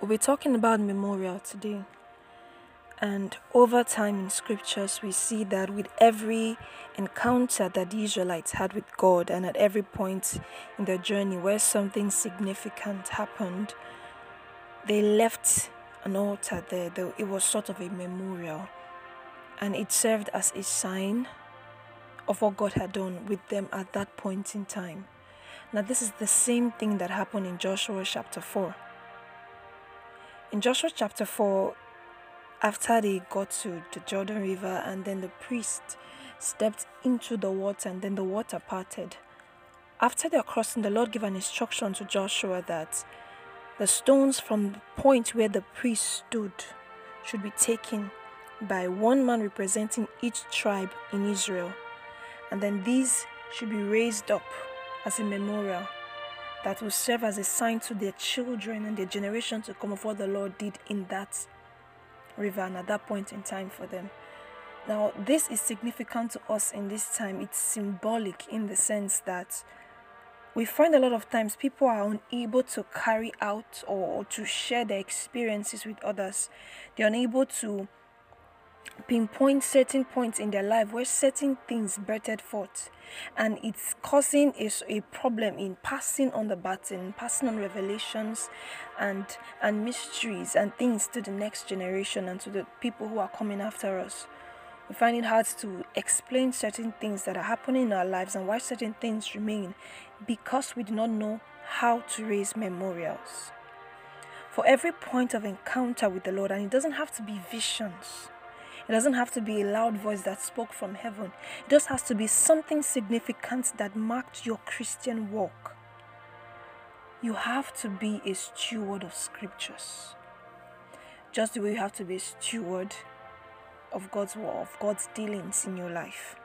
We'll be talking about memorial today. And over time in scriptures, we see that with every encounter that the Israelites had with God, and at every point in their journey where something significant happened, they left an altar there. It was sort of a memorial, and it served as a sign of what God had done with them at that point in time. Now, this is the same thing that happened in Joshua chapter 4 in Joshua chapter 4, after they got to the Jordan River, and then the priest stepped into the water, and then the water parted. After their crossing, the Lord gave an instruction to Joshua that the stones from the point where the priest stood should be taken by one man representing each tribe in Israel, and then these should be raised up as a memorial that will serve as a sign to their children and their generation to come of what the Lord did in that river and at that point in time for them. Now, this is significant to us in this time. It's symbolic in the sense that we find a lot of times people are unable to carry out or, to share their experiences with others. They're unable to pinpoint certain points in their life where certain things birthed forth. And it's causing a, a problem in passing on the baton passing on revelations and and mysteries and things to the next generation and to the people who are coming after us. We find it hard to explain certain things that are happening in our lives and why certain things remain because we do not know how to raise memorials. For every point of encounter with the lord and it doesn't have to be visions it doesn't have to be a loud voice that spoke from heaven. It just has to be something significant that marked your Christian walk. You have to be a steward of scriptures. Just the way you have to be a steward of God's word, of God's dealings in your life.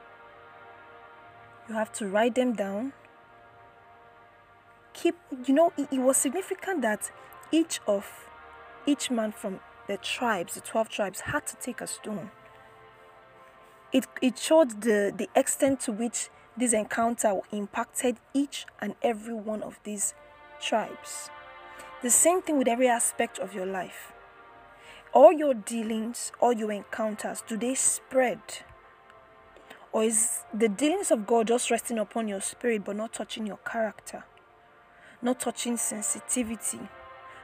You have to write them down. Keep, you know, it, it was significant that each of each man from the tribes, the 12 tribes, had to take a stone. It, it showed the, the extent to which this encounter impacted each and every one of these tribes. The same thing with every aspect of your life. All your dealings, all your encounters, do they spread? Or is the dealings of God just resting upon your spirit but not touching your character? Not touching sensitivity,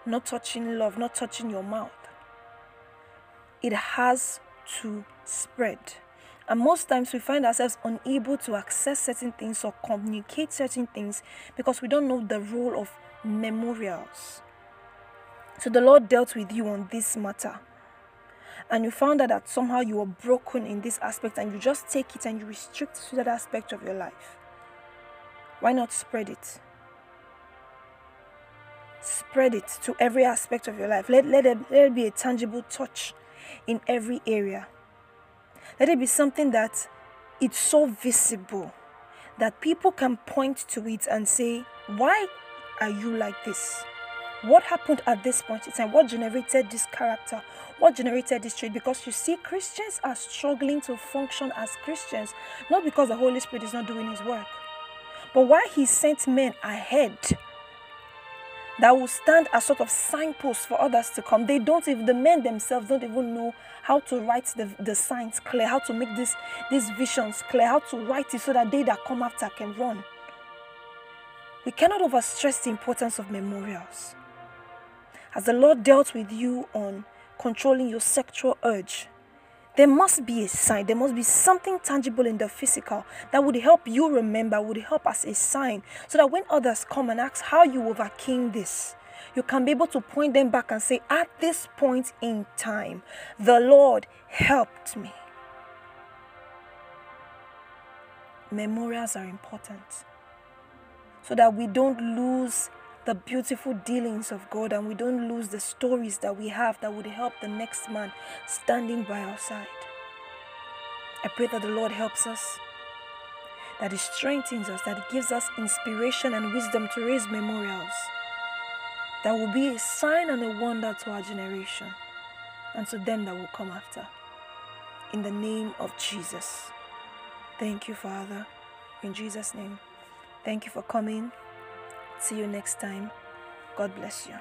not touching love, not touching your mouth? It has to spread. And most times we find ourselves unable to access certain things or communicate certain things because we don't know the role of memorials. So the Lord dealt with you on this matter. And you found out that somehow you were broken in this aspect and you just take it and you restrict to that aspect of your life. Why not spread it? Spread it to every aspect of your life. Let, let, it, let it be a tangible touch in every area. Let it be something that it's so visible that people can point to it and say, Why are you like this? What happened at this point in time? What generated this character? What generated this trait? Because you see, Christians are struggling to function as Christians, not because the Holy Spirit is not doing His work, but why He sent men ahead that will stand as sort of signposts for others to come. They don't even, the men themselves don't even know how to write the, the signs clear, how to make this, these visions clear, how to write it so that they that come after can run. We cannot overstress the importance of memorials. As the Lord dealt with you on controlling your sexual urge, there must be a sign, there must be something tangible in the physical that would help you remember, would help as a sign, so that when others come and ask how you overcame this, you can be able to point them back and say, At this point in time, the Lord helped me. Memorials are important so that we don't lose the beautiful dealings of God and we don't lose the stories that we have that would help the next man standing by our side. I pray that the Lord helps us, that He strengthens us, that He gives us inspiration and wisdom to raise memorials that will be a sign and a wonder to our generation and to them that will come after. In the name of Jesus. Thank you, Father. In Jesus' name. Thank you for coming. See you next time. God bless you.